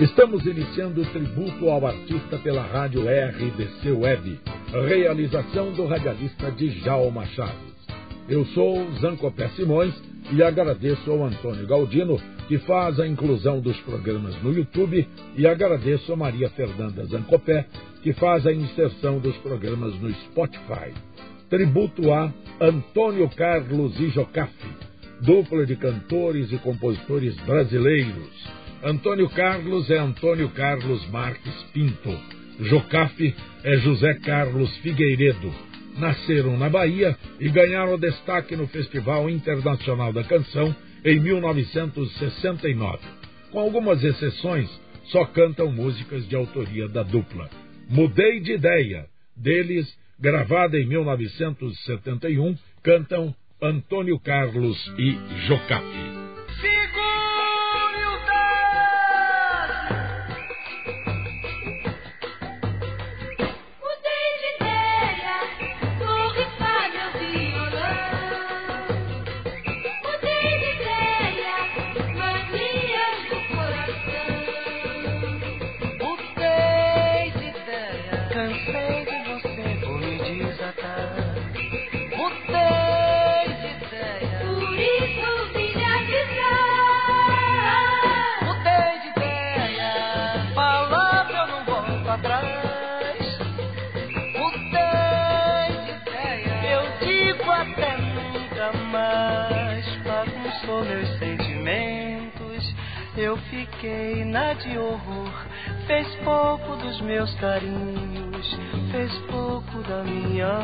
Estamos iniciando o tributo ao artista pela rádio RDC Web, realização do radialista Djalma Chaves. Eu sou Zancopé Simões e agradeço ao Antônio Galdino, que faz a inclusão dos programas no YouTube, e agradeço a Maria Fernanda Zancopé, que faz a inserção dos programas no Spotify. Tributo a Antônio Carlos Ijocafe, dupla de cantores e compositores brasileiros Antônio Carlos é Antônio Carlos Marques Pinto. Jocafe é José Carlos Figueiredo. Nasceram na Bahia e ganharam destaque no Festival Internacional da Canção em 1969. Com algumas exceções, só cantam músicas de autoria da dupla. Mudei de ideia. Deles, gravada em 1971, cantam Antônio Carlos e Jocafe. fiquei na de horror. Fez pouco dos meus carinhos, fez pouco da minha.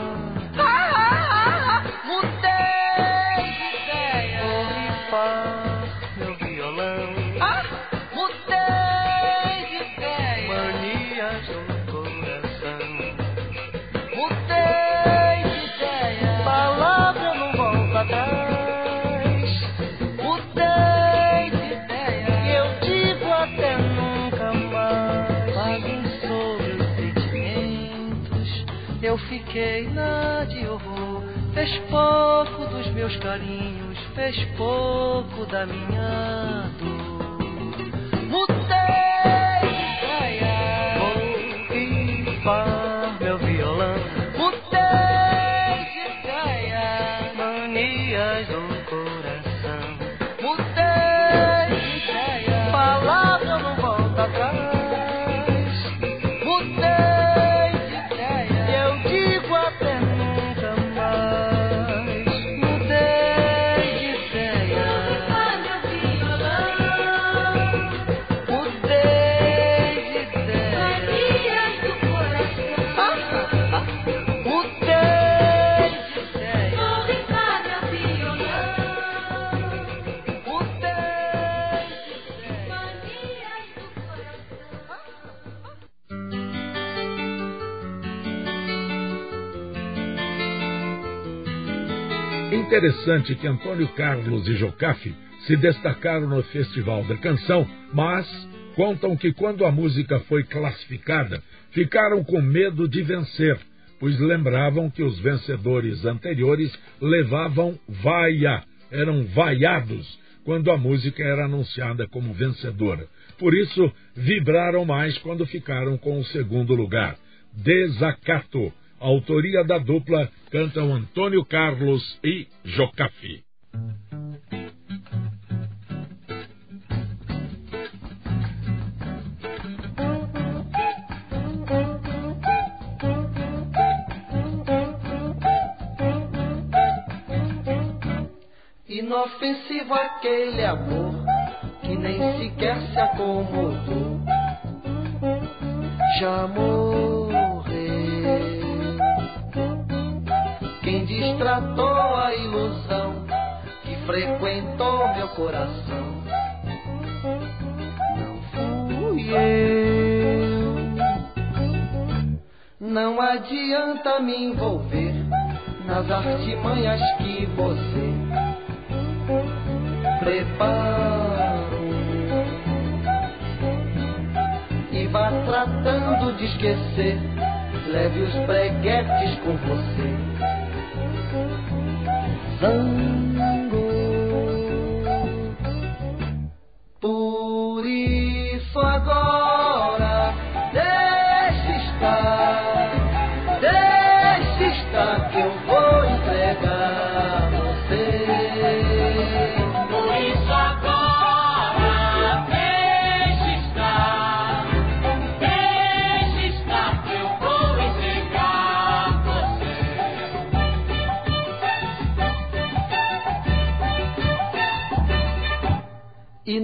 Ah, ah, ah, mudei fiquei na de horror. Fez pouco dos meus carinhos, fez pouco da minha interessante que Antônio Carlos e Jocafe se destacaram no Festival da Canção, mas contam que quando a música foi classificada, ficaram com medo de vencer, pois lembravam que os vencedores anteriores levavam vaia, eram vaiados quando a música era anunciada como vencedora. Por isso, vibraram mais quando ficaram com o segundo lugar. Desacato autoria da dupla cantam Antônio Carlos e Jocafi. Inofensivo aquele amor que nem sequer se acomodou. Já distratou a ilusão que frequentou meu coração. Não fui eu. Não adianta me envolver nas artimanhas que você preparou. E vá tratando de esquecer, leve os preguetes com você the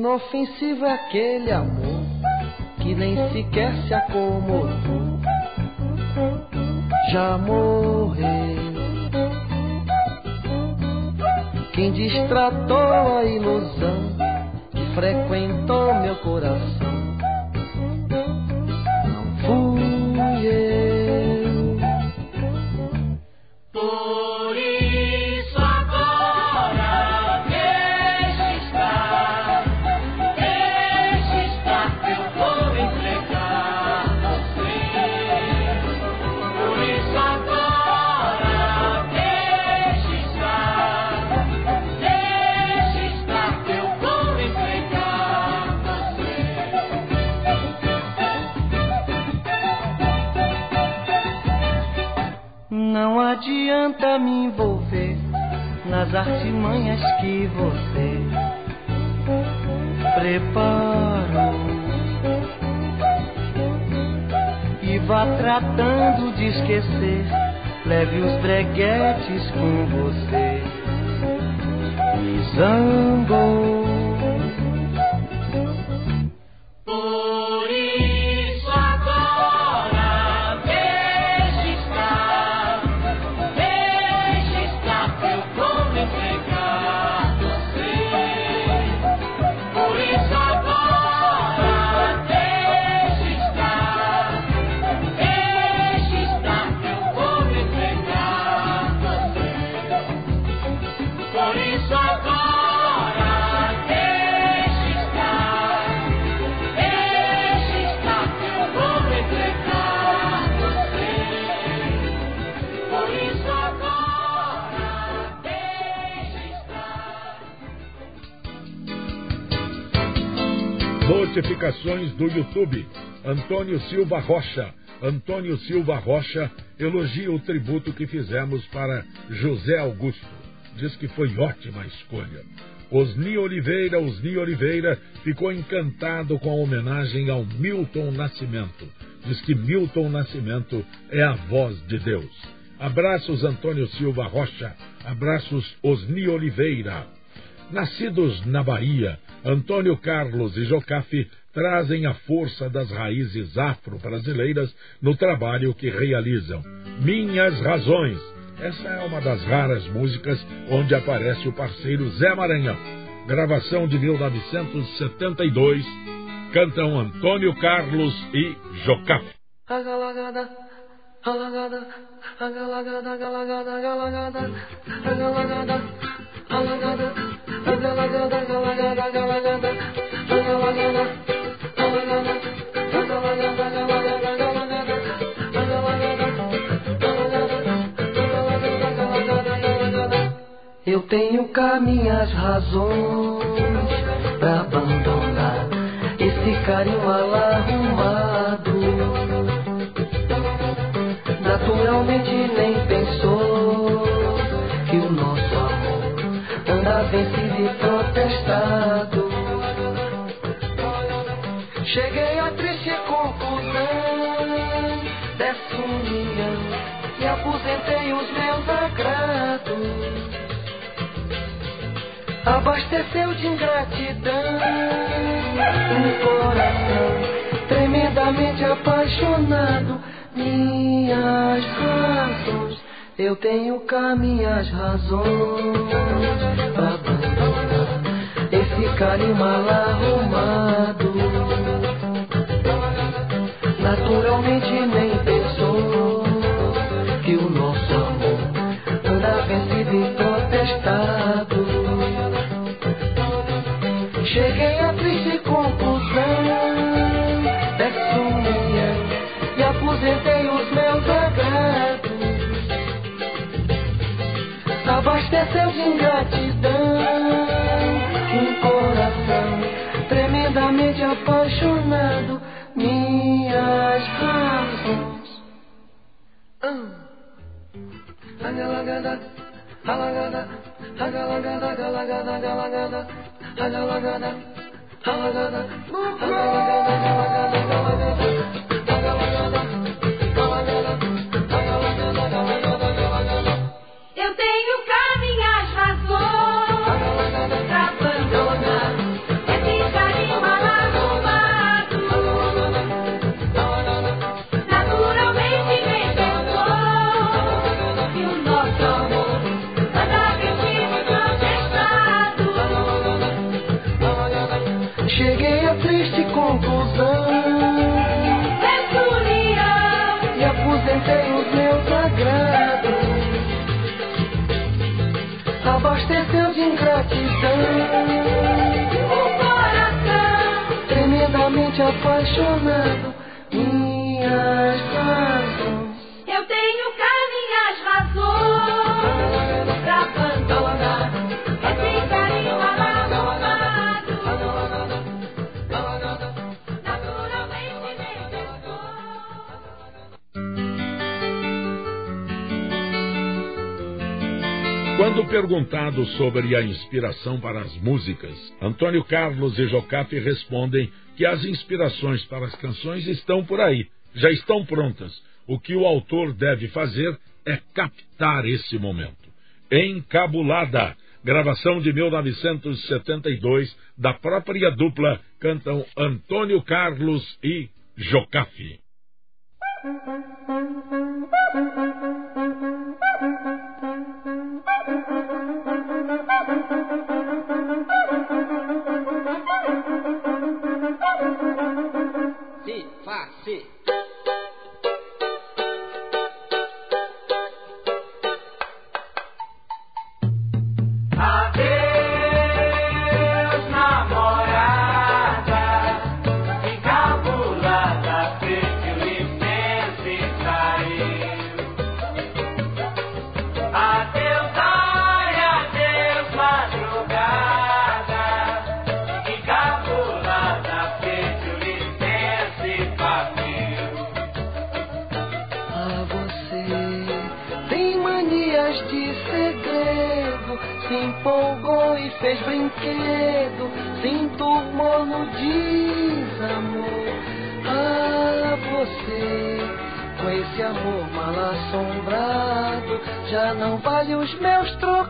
ofensivo é aquele amor que nem sequer se acomodou. Já morreu. Quem distratou a ilusão que frequentou meu coração Do YouTube. Antônio Silva Rocha. Antônio Silva Rocha elogia o tributo que fizemos para José Augusto. Diz que foi ótima escolha. Osni Oliveira, Osni Oliveira ficou encantado com a homenagem ao Milton Nascimento. Diz que Milton Nascimento é a voz de Deus. Abraços Antônio Silva Rocha. Abraços Osni Oliveira. Nascidos na Bahia, Antônio Carlos e Jocafe trazem a força das raízes afro-brasileiras no trabalho que realizam. Minhas Razões. Essa é uma das raras músicas onde aparece o parceiro Zé Maranhão. Gravação de 1972. Cantam Antônio Carlos e Jocafe. Agalagada, agalagada, agalagada, agalagada, agalagada, agalagada, agalagada. Eu tenho cá minhas razões pra abandonar esse carinho mal arrumado. Naturalmente nem pensou que o nosso amor anda vencido e protestado. Cheguei a triste conclusão. Dessa união e aposentei os meus agrados. Abasteceu de ingratidão. Um coração tremendamente apaixonado. Minhas razões, eu tenho cá minhas razões. Esse carinho mal arrumado. Naturalmente nem pensou que o nosso amor anda vencido e protestado. Cheguei à triste conclusão dessa união e aposentei os meus agrados. Abasteceu de ingratidão um coração tremendamente apaixonado. halagana hagalagana galagana galagana hagalagana halagana hagalagana galagana perguntado sobre a inspiração para as músicas, Antônio Carlos e Jocafe respondem que as inspirações para as canções estão por aí, já estão prontas. O que o autor deve fazer é captar esse momento. Encabulada, gravação de 1972, da própria dupla, cantam Antônio Carlos e Jocafe. Thank you. Amor mal assombrado. Já não vale os meus trocados.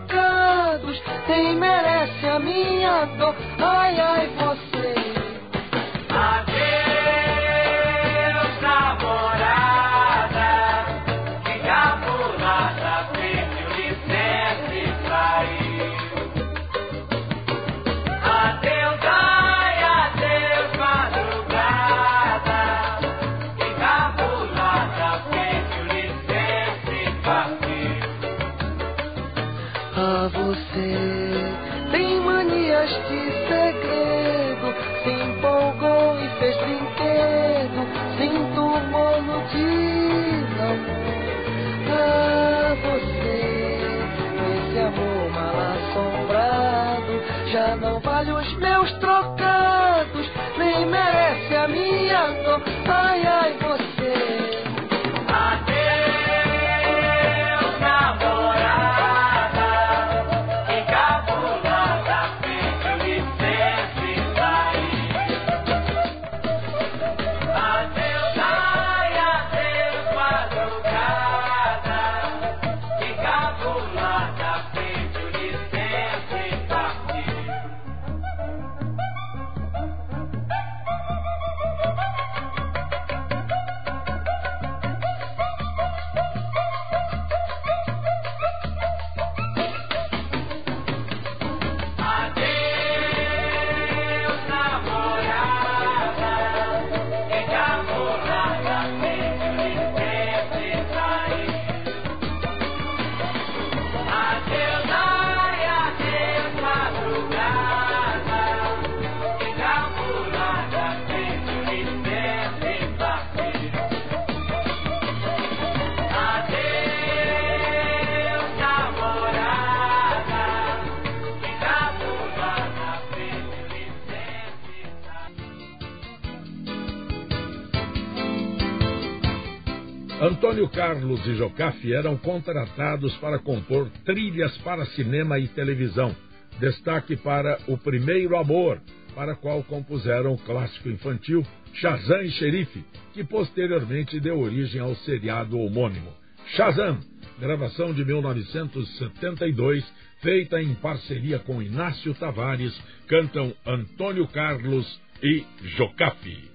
Carlos e Jocafe eram contratados para compor trilhas para cinema e televisão. Destaque para O Primeiro Amor, para qual compuseram o clássico infantil Shazam e Xerife, que posteriormente deu origem ao seriado homônimo. Shazam, gravação de 1972, feita em parceria com Inácio Tavares, cantam Antônio Carlos e Jocafe.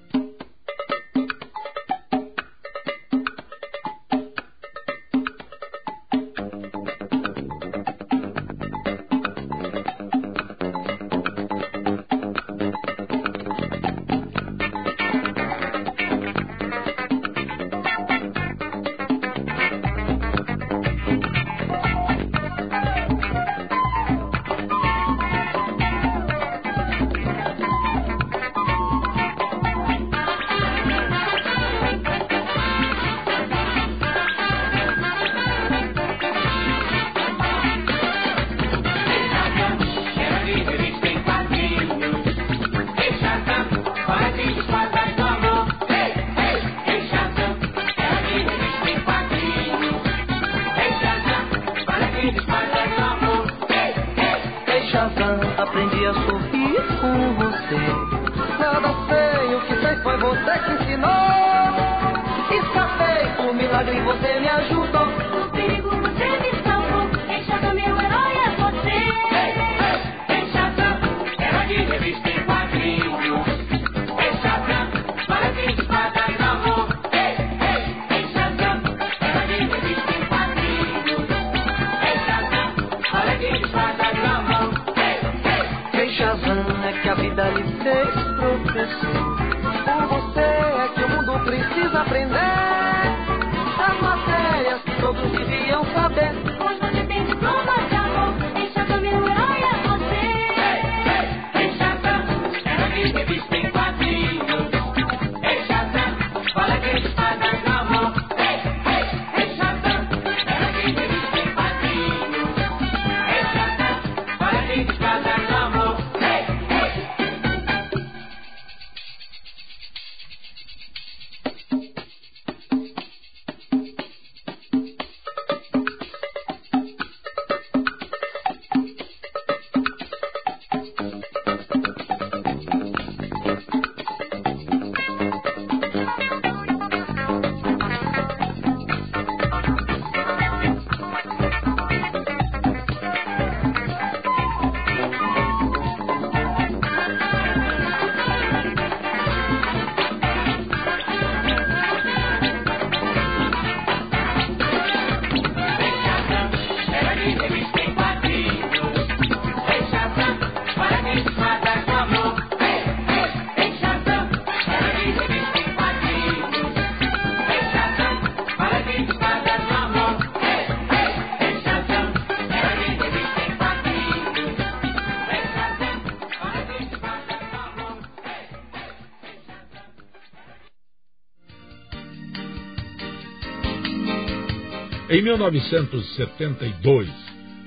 1972,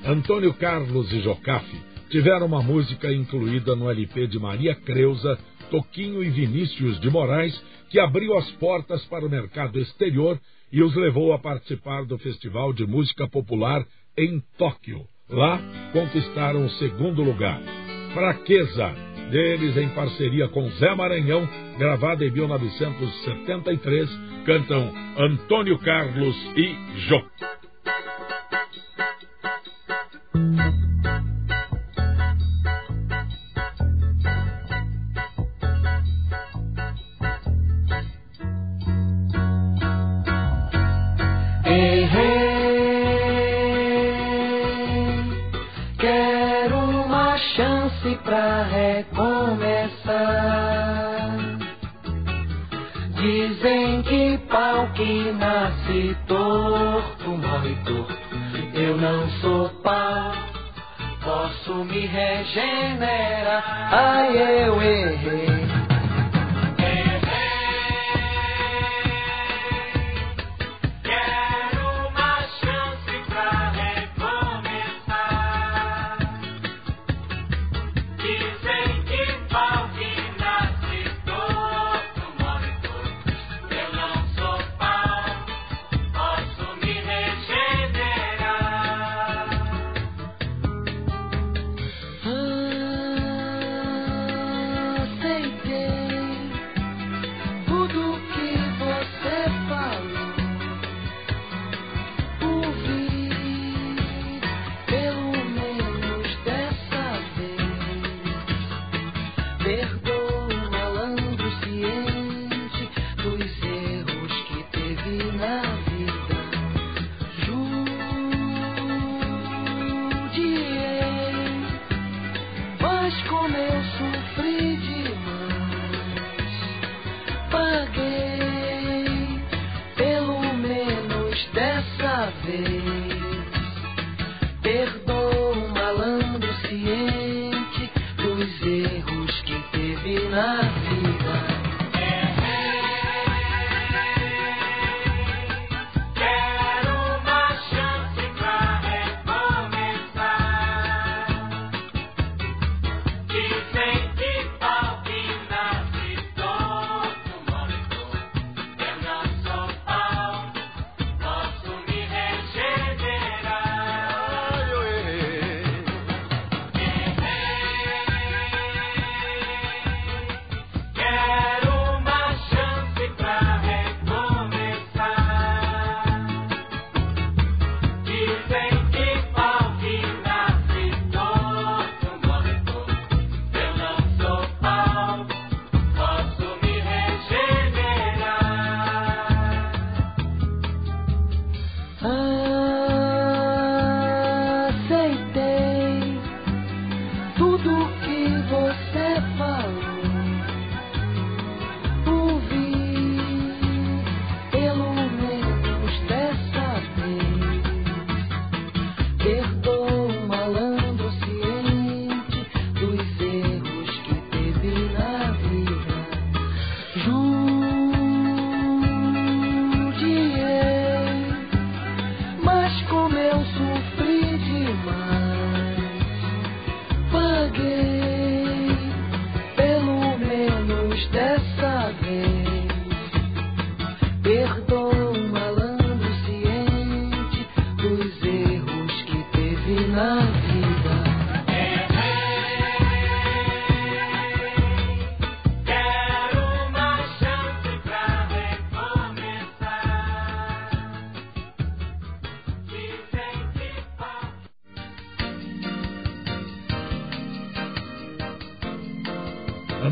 Antônio Carlos e Jocafe tiveram uma música incluída no LP de Maria Creuza, Toquinho e Vinícius de Moraes, que abriu as portas para o mercado exterior e os levou a participar do Festival de Música Popular em Tóquio. Lá, conquistaram o segundo lugar. Fraqueza, deles em parceria com Zé Maranhão, gravada em 1973, cantam Antônio Carlos e Jô. eu errei.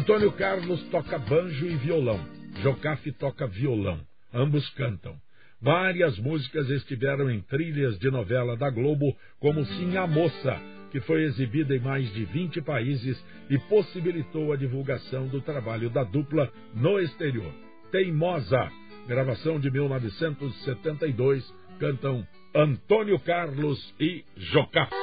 Antônio Carlos toca banjo e violão. Jocafe toca violão. Ambos cantam. Várias músicas estiveram em trilhas de novela da Globo, como Sim a Moça, que foi exibida em mais de 20 países e possibilitou a divulgação do trabalho da dupla no exterior. Teimosa, gravação de 1972, cantam Antônio Carlos e Jocafe.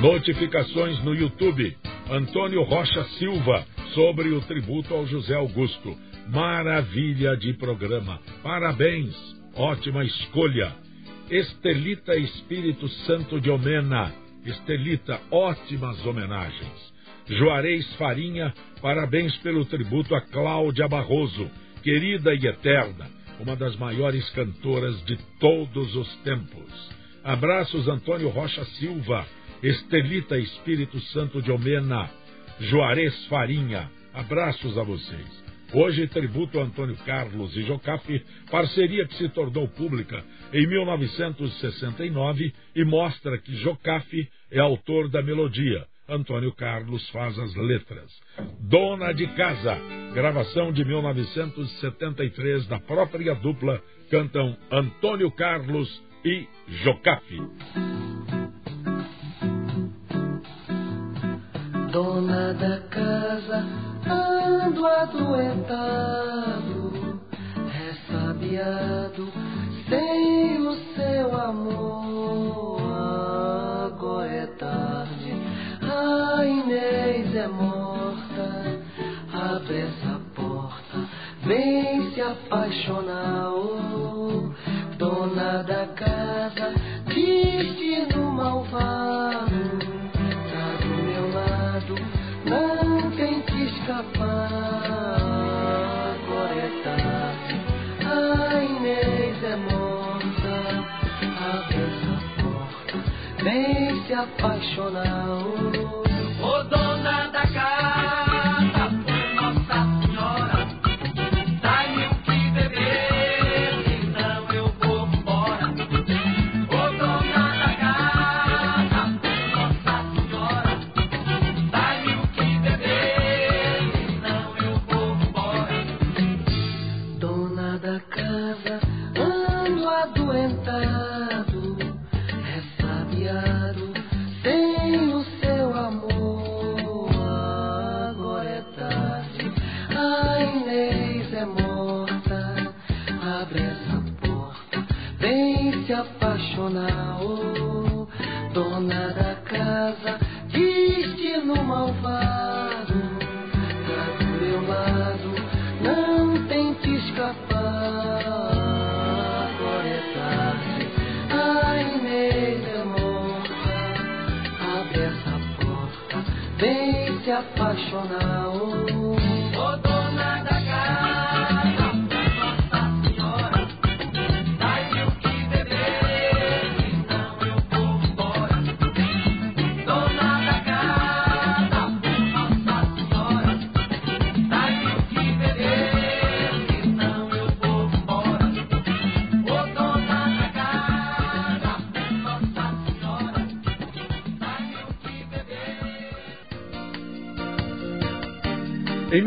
Notificações no YouTube. Antônio Rocha Silva sobre o tributo ao José Augusto. Maravilha de programa. Parabéns. Ótima escolha. Estelita Espírito Santo de Omena. Estelita, ótimas homenagens. Juarez Farinha, parabéns pelo tributo a Cláudia Barroso, querida e eterna, uma das maiores cantoras de todos os tempos. Abraços Antônio Rocha Silva, Estelita Espírito Santo de Omena, Juarez Farinha. Abraços a vocês. Hoje, tributo a Antônio Carlos e Jocafe, parceria que se tornou pública em 1969 e mostra que Jocafe é autor da melodia. Antônio Carlos faz as letras. Dona de Casa, gravação de 1973 da própria dupla, cantam Antônio Carlos e Jocafe. Dona da casa, ando adoentado, ressabiado, sem o seu amor. Agora é tarde, a Inês é morta. Abre essa porta, vem se apaixonar. Oh, dona da casa, destino malvado escapar, agora é tarde. A Inês é morta, abre a porta, é vem se apaixonar.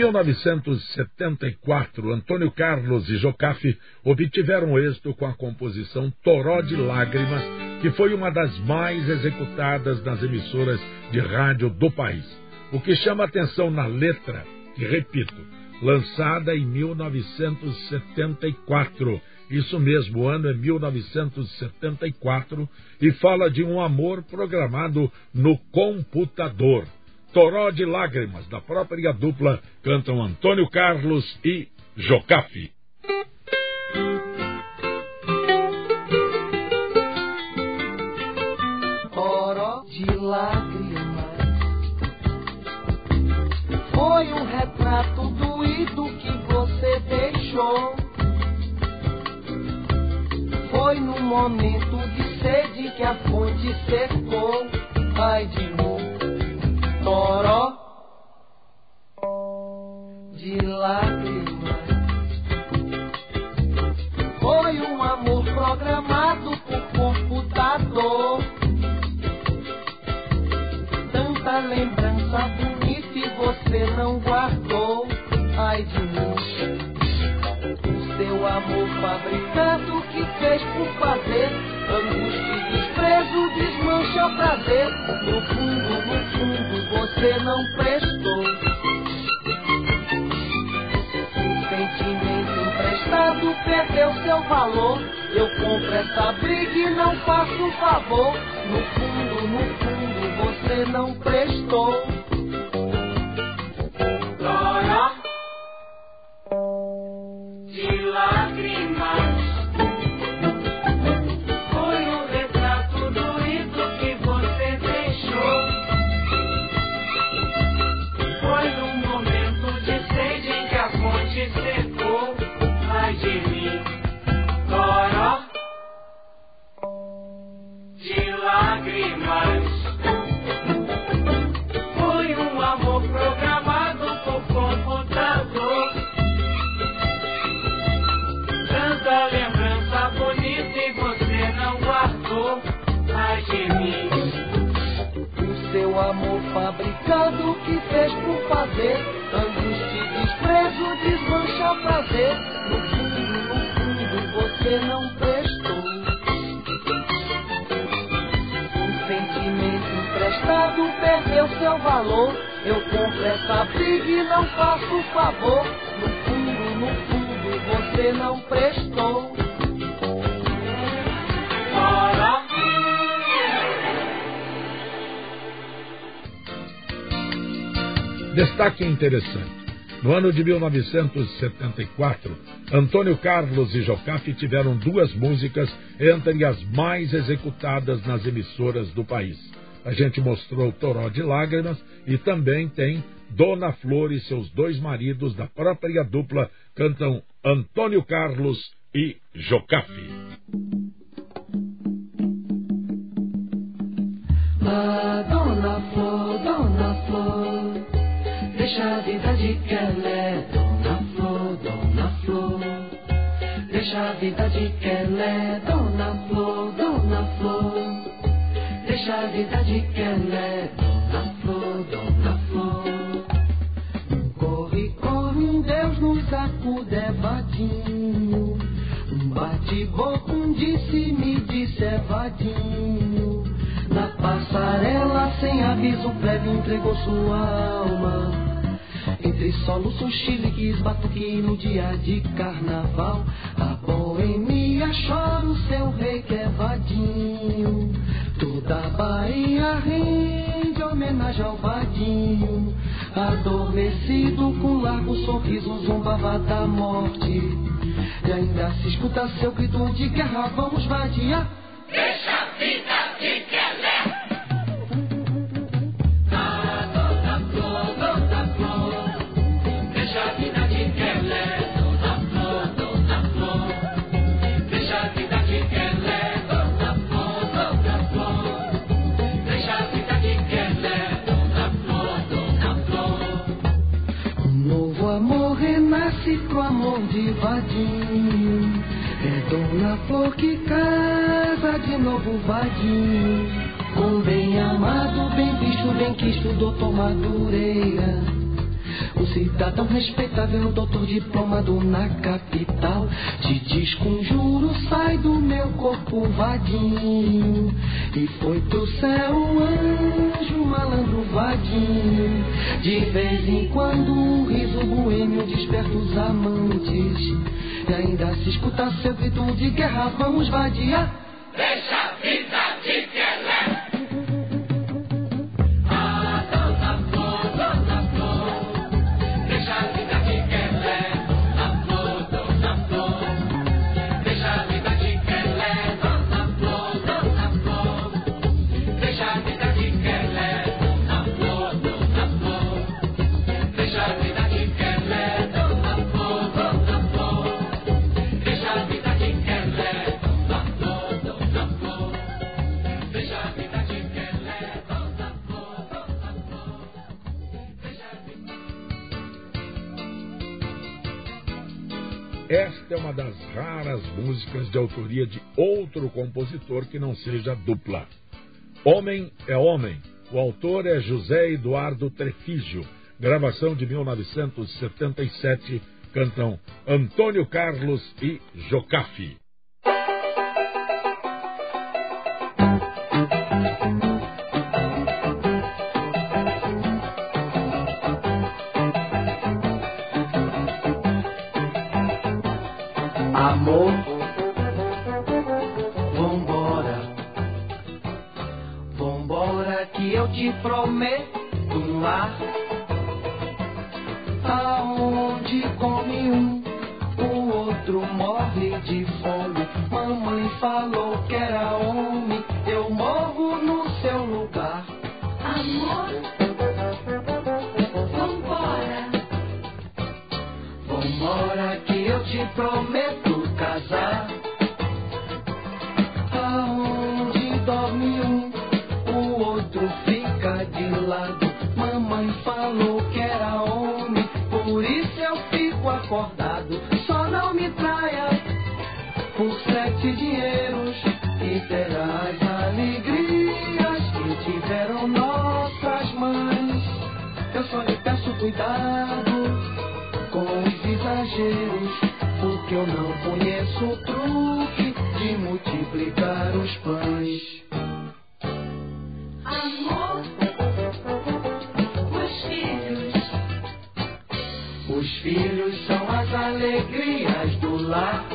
1974, Antônio Carlos e Jocafe obtiveram êxito com a composição Toró de Lágrimas, que foi uma das mais executadas nas emissoras de rádio do país. O que chama atenção na letra, que repito, lançada em 1974, isso mesmo, o ano é 1974, e fala de um amor programado no computador. Toró de Lágrimas, da própria dupla, cantam Antônio Carlos e Jocafe. Toró de lágrimas. Foi um retrato doído que você deixou. Foi num momento de sede que a fonte secou. Ai de mim, toró de lágrimas. Foi um amor programado por computador. Tanta lembrança bonita e você não guardou. Ai de mim. O seu amor fabricado que fez por fazer. Angústia e desprezo desmancha o prazer. No fundo, no fundo, você não prestou. O sentimento emprestado perdeu seu valor. Eu compro essa briga e não faço favor. No fundo, no fundo, você não prestou. Toró Destaque interessante. No ano de 1974, Antônio Carlos e Jocafe tiveram duas músicas entre as mais executadas nas emissoras do país. A gente mostrou Toró de Lágrimas e também tem Dona Flor e seus dois maridos da própria dupla cantam Antônio Carlos e Jocafe. Ah, Dona Flor, Dona Flor, deixa a vida de quelé, Dona Flor, Dona Flor. Deixa a vida de quelé, Dona Flor, Dona Flor. Deixa a vida de quelé, Dona Flor, Dona Flor. Corre, corre, um Deus nos acuda, é vadinho. Bate-boca, um disse-me, disse, é vadinho. Na passarela, sem aviso prévio, entregou sua alma. Entre soluços, chiliques, batuque no dia de carnaval. A boemia chora o seu rei que é vadinho. Toda a Bahia rende homenagem ao vadinho. Adormecido com largo sorriso, zombava da morte. E ainda se escuta seu grito de guerra, vamos vadiar. Dona Flor que casa de novo vadinho. Com bem amado, bem visto, bem quisto, doutor Madureira. Cidadão respeitável, doutor diplomado na capital. Te desconjuro, sai do meu corpo vadinho. E foi pro céu anjo, malandro vadinho. De vez em quando um riso boêmio desperta os amantes. E ainda se escuta seu grito de guerra, vamos vadiar. Deixa a vida músicas de autoria de outro compositor que não seja dupla. Homem é Homem. O autor é José Eduardo Trefígio. Gravação de 1977. Cantam Antônio Carlos e Jocafi. Mamãe falou que era homem, por isso eu fico acordado. Só não me traia por sete dinheiros e terás alegrias que tiveram nossas mães. Eu só lhe peço cuidado com os exageros, porque eu não conheço alegrias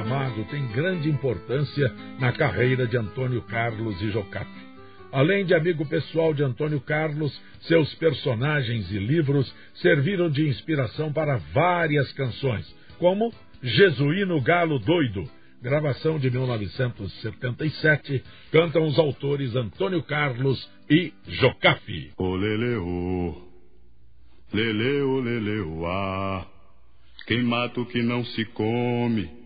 Amado tem grande importância na carreira de Antônio Carlos e Jocafe. Além de amigo pessoal de Antônio Carlos, seus personagens e livros serviram de inspiração para várias canções, como Jesuíno Galo Doido, gravação de 1977, cantam os autores Antônio Carlos e Jocafe. Ô leleu, leleu, leleu, ah. Quem mata o que não se come,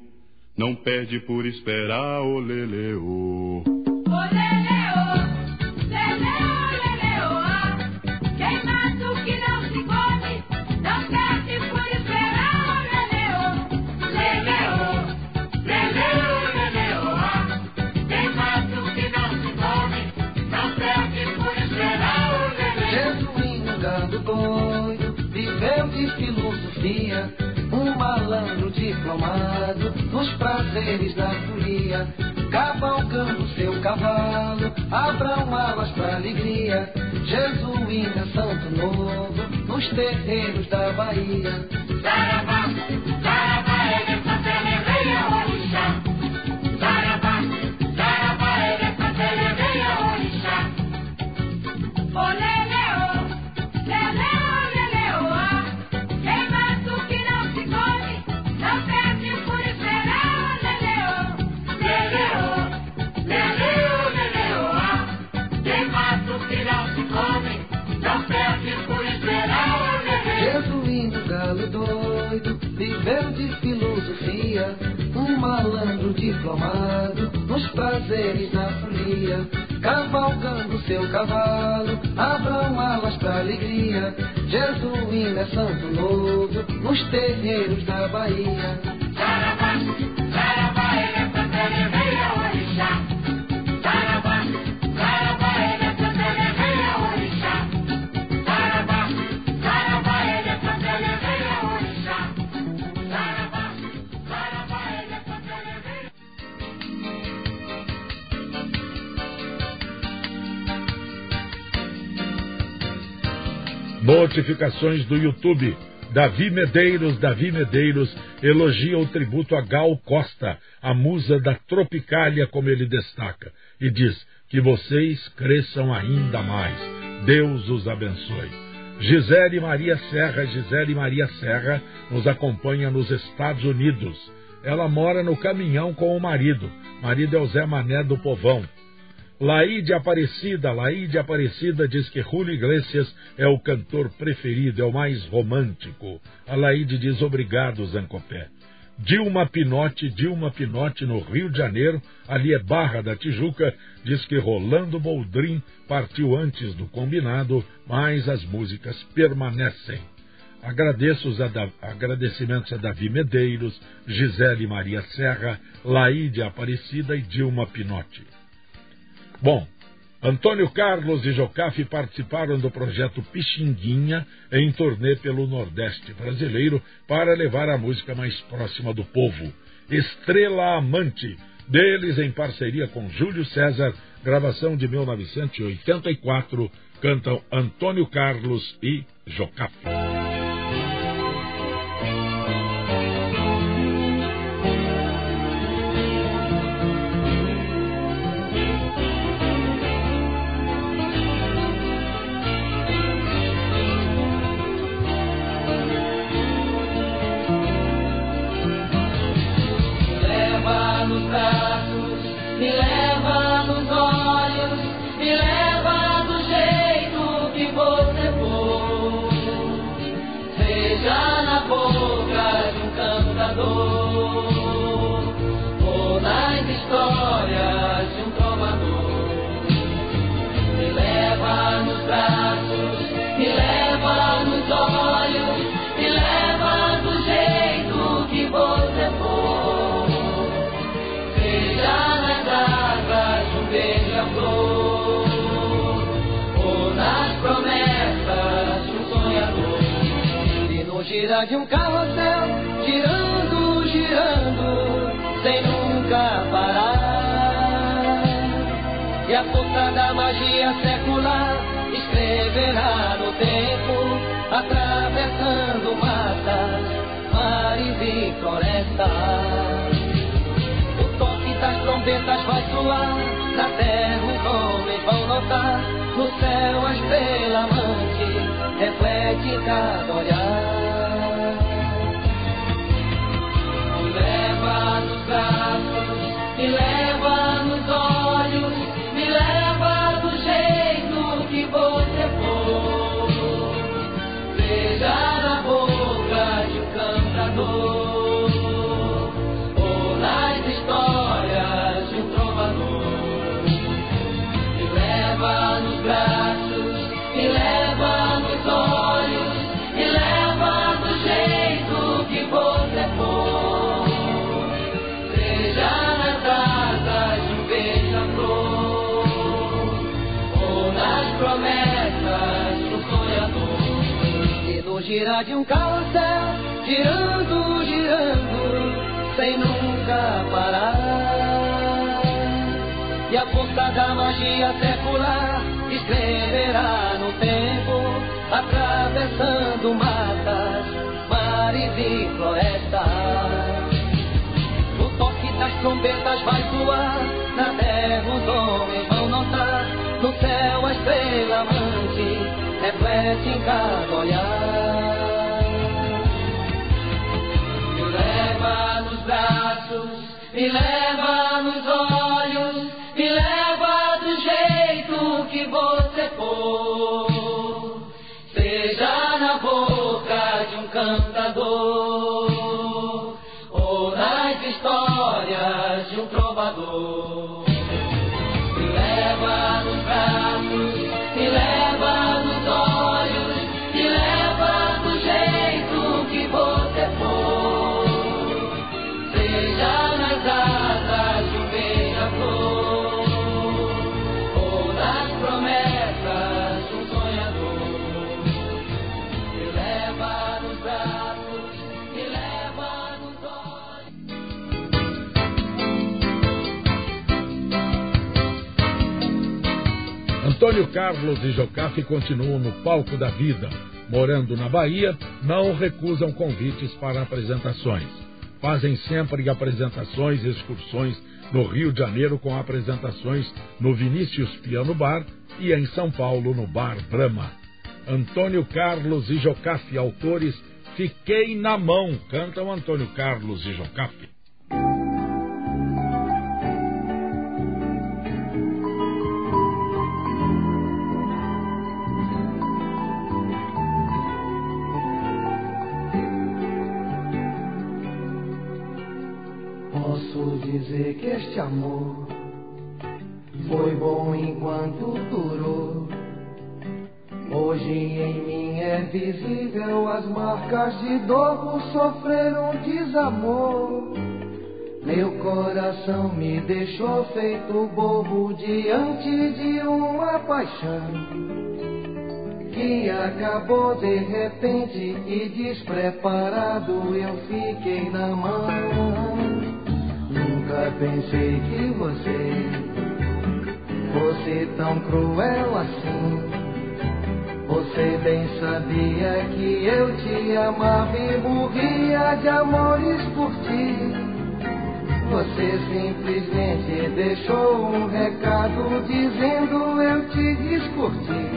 não perde por esperar, ô leleu. Jesuíno diplomado, nos prazeres da folia, cavalgando seu cavalo, abram alas pra alegria. Jesuíno é santo novo, nos terreiros da Bahia. Saravá, diplomado, nos prazeres da folia, cavalgando seu cavalo, abram alas pra alegria. Jesuíno é santo novo, nos terreiros da Bahia. Notificações do YouTube. Davi Medeiros, Davi Medeiros elogia o tributo a Gal Costa, a musa da Tropicália, como ele destaca, e diz que vocês cresçam ainda mais. Deus os abençoe. Gisele Maria Serra, Gisele Maria Serra nos acompanha nos Estados Unidos. Ela mora no caminhão com o marido. Marido é o Zé Mané do Povão. Laíde Aparecida, Laíde Aparecida diz que Julio Iglesias é o cantor preferido, é o mais romântico. A Laíde diz obrigado, Zancopé. Dilma Pinotti, Dilma Pinotti no Rio de Janeiro, ali é Barra da Tijuca, diz que Rolando Boldrin partiu antes do combinado, mas as músicas permanecem. Agradeço os agradecimentos a Davi Medeiros, Gisele Maria Serra, Laíde Aparecida e Dilma Pinotti. Bom, Antônio Carlos e Jocafe participaram do projeto Pixinguinha em turnê pelo Nordeste brasileiro para levar a música mais próxima do povo. Estrela Amante, deles em parceria com Júlio César, gravação de 1984, cantam Antônio Carlos e Jocafe. De um carrossel, girando, girando, sem nunca parar. E a força da magia secular escreverá no tempo, atravessando matas, mares e florestas. trombetas vai soar, na terra os homens vão notar, no céu a estrela amante reflete cada olhar. De um carrossel, girando, girando, sem nunca parar. E a força da magia secular escreverá no tempo, atravessando matas, mares e florestas. O toque das trombetas vai soar, na terra os homens vão notar, no céu a estrela amante reflete em cada olhar. Me leva Antônio Carlos e Jocafe continuam no palco da vida. Morando na Bahia, não recusam convites para apresentações. Fazem sempre apresentações e excursões no Rio de Janeiro com apresentações no Vinícius Piano Bar e em São Paulo no Bar Brahma. Antônio Carlos e Jocafe, autores Fiquei na Mão, cantam Antônio Carlos e Jocafe. Este amor foi bom enquanto durou. Hoje em mim é visível as marcas de dor por sofrer um desamor. Meu coração me deixou feito bobo diante de uma paixão que acabou de repente e despreparado eu fiquei na mão. Nunca pensei que você fosse tão cruel assim. Você bem sabia que eu te amava e morria de amores por ti. Você simplesmente deixou um recado dizendo eu te descurti.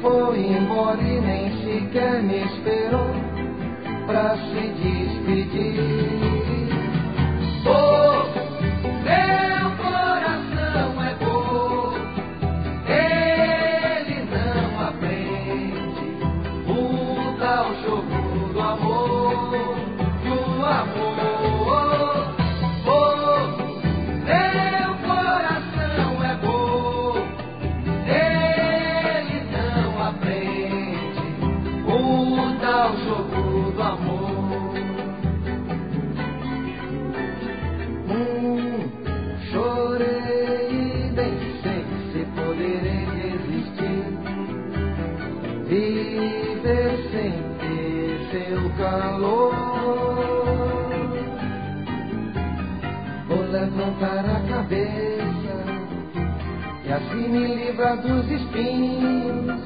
Foi embora e nem sequer me esperou pra se despedir. Oh, me livrar dos espinhos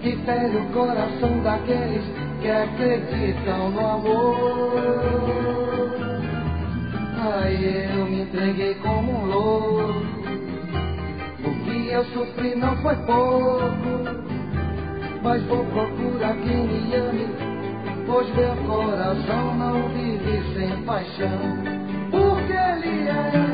que fere o coração daqueles que acreditam no amor. Ai, eu me entreguei como um louco. O que eu sofri não foi pouco, mas vou procurar quem me ame, pois meu coração não vive sem paixão. Porque ele é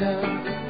sem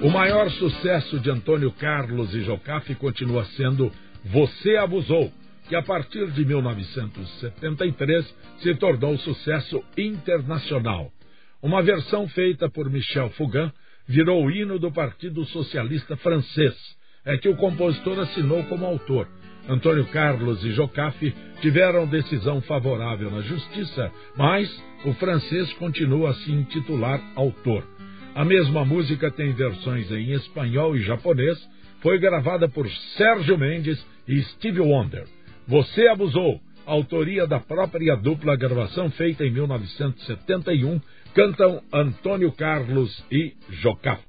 O maior sucesso de Antônio Carlos e Jocafe continua sendo Você Abusou, que a partir de 1973 se tornou sucesso internacional. Uma versão feita por Michel Fugain virou o hino do Partido Socialista Francês. É que o compositor assinou como autor. Antônio Carlos e Jocafe tiveram decisão favorável na justiça, mas o francês continua a se intitular autor. A mesma música tem versões em espanhol e japonês, foi gravada por Sérgio Mendes e Steve Wonder. Você abusou, autoria da própria dupla gravação feita em 1971, cantam Antônio Carlos e Jocá.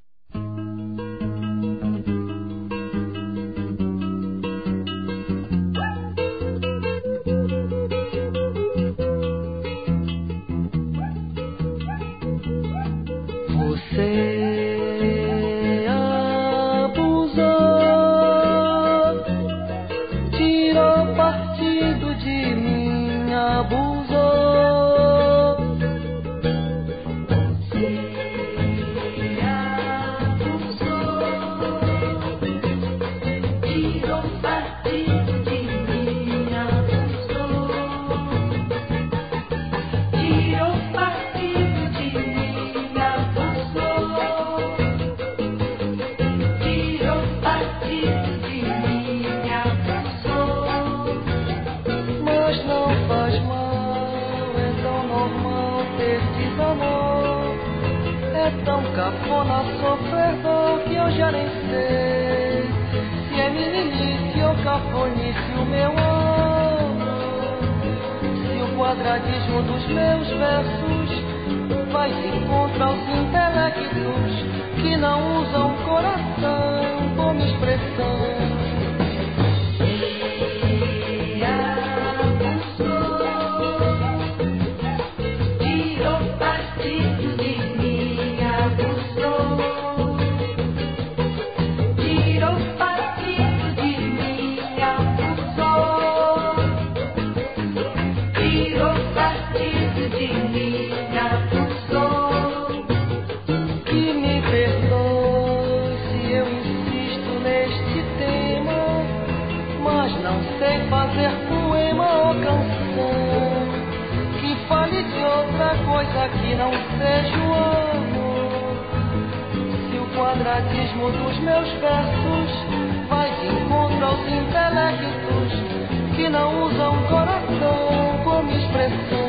Cafona sofrer dor que eu já nem sei se é meninice ou cafonice o meu amor. Se o quadradismo dos meus versos vai se contra os intelectos que não usam coração como expressão. Quadratismo dos meus versos vai de encontro aos intelectos que não usam coração como expressão.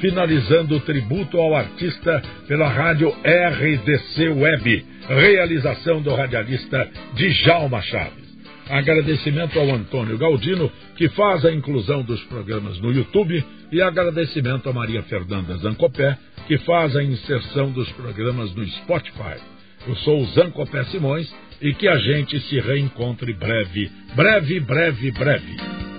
Finalizando o tributo ao artista pela rádio RDC Web, realização do radialista Djalma Chaves. Agradecimento ao Antônio Galdino, que faz a inclusão dos programas no YouTube, e agradecimento a Maria Fernanda Zancopé, que faz a inserção dos programas no Spotify. Eu sou o Zancopé Simões e que a gente se reencontre breve, breve, breve, breve.